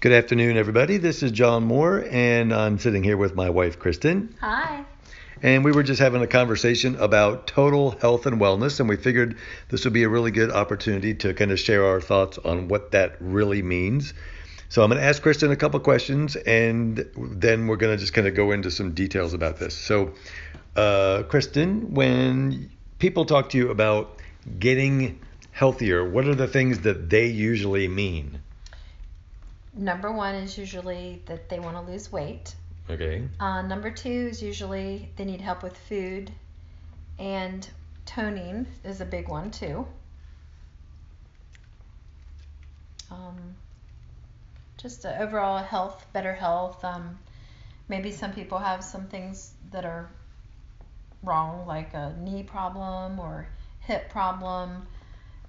Good afternoon, everybody. This is John Moore, and I'm sitting here with my wife, Kristen. Hi. And we were just having a conversation about total health and wellness, and we figured this would be a really good opportunity to kind of share our thoughts on what that really means. So I'm going to ask Kristen a couple questions, and then we're going to just kind of go into some details about this. So, uh, Kristen, when people talk to you about getting healthier, what are the things that they usually mean? Number one is usually that they want to lose weight. Okay. Uh, number two is usually they need help with food, and toning is a big one too. Um, just overall health, better health. Um, maybe some people have some things that are wrong, like a knee problem or hip problem.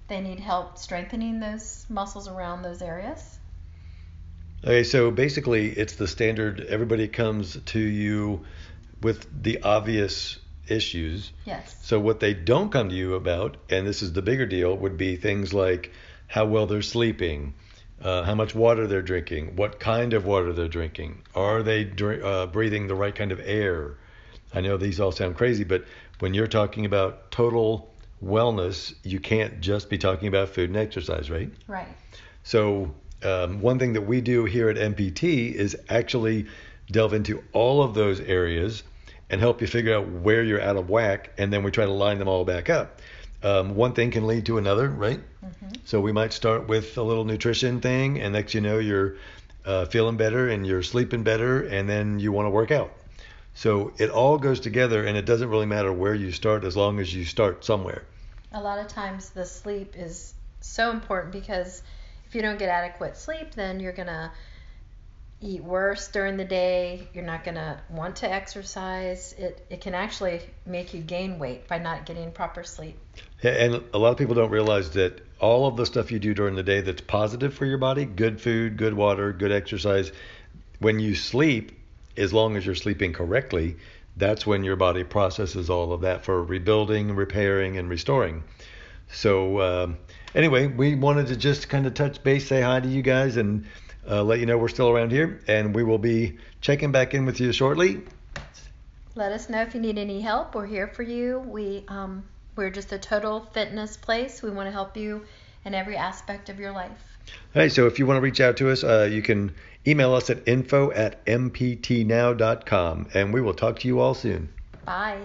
They need help strengthening those muscles around those areas. Okay, so basically, it's the standard. Everybody comes to you with the obvious issues. Yes. So what they don't come to you about, and this is the bigger deal, would be things like how well they're sleeping, uh, how much water they're drinking, what kind of water they're drinking, are they dr- uh, breathing the right kind of air. I know these all sound crazy, but when you're talking about total wellness, you can't just be talking about food and exercise, right? Right. So um, one thing that we do here at MPT is actually delve into all of those areas and help you figure out where you're out of whack, and then we try to line them all back up. Um, one thing can lead to another, right? Mm-hmm. So we might start with a little nutrition thing, and next you know you're uh, feeling better and you're sleeping better, and then you want to work out. So it all goes together, and it doesn't really matter where you start as long as you start somewhere. A lot of times the sleep is so important because if you don't get adequate sleep, then you're going to eat worse during the day. You're not going to want to exercise. It, it can actually make you gain weight by not getting proper sleep. And a lot of people don't realize that all of the stuff you do during the day that's positive for your body, good food, good water, good exercise, when you sleep, as long as you're sleeping correctly, that's when your body processes all of that for rebuilding, repairing, and restoring. So, um, anyway, we wanted to just kind of touch base, say hi to you guys, and uh, let you know we're still around here, and we will be checking back in with you shortly. Let us know if you need any help. We're here for you. We um, we're just a total fitness place. We want to help you in every aspect of your life. All right, so if you want to reach out to us, uh, you can email us at info at mptnow.com, and we will talk to you all soon. Bye.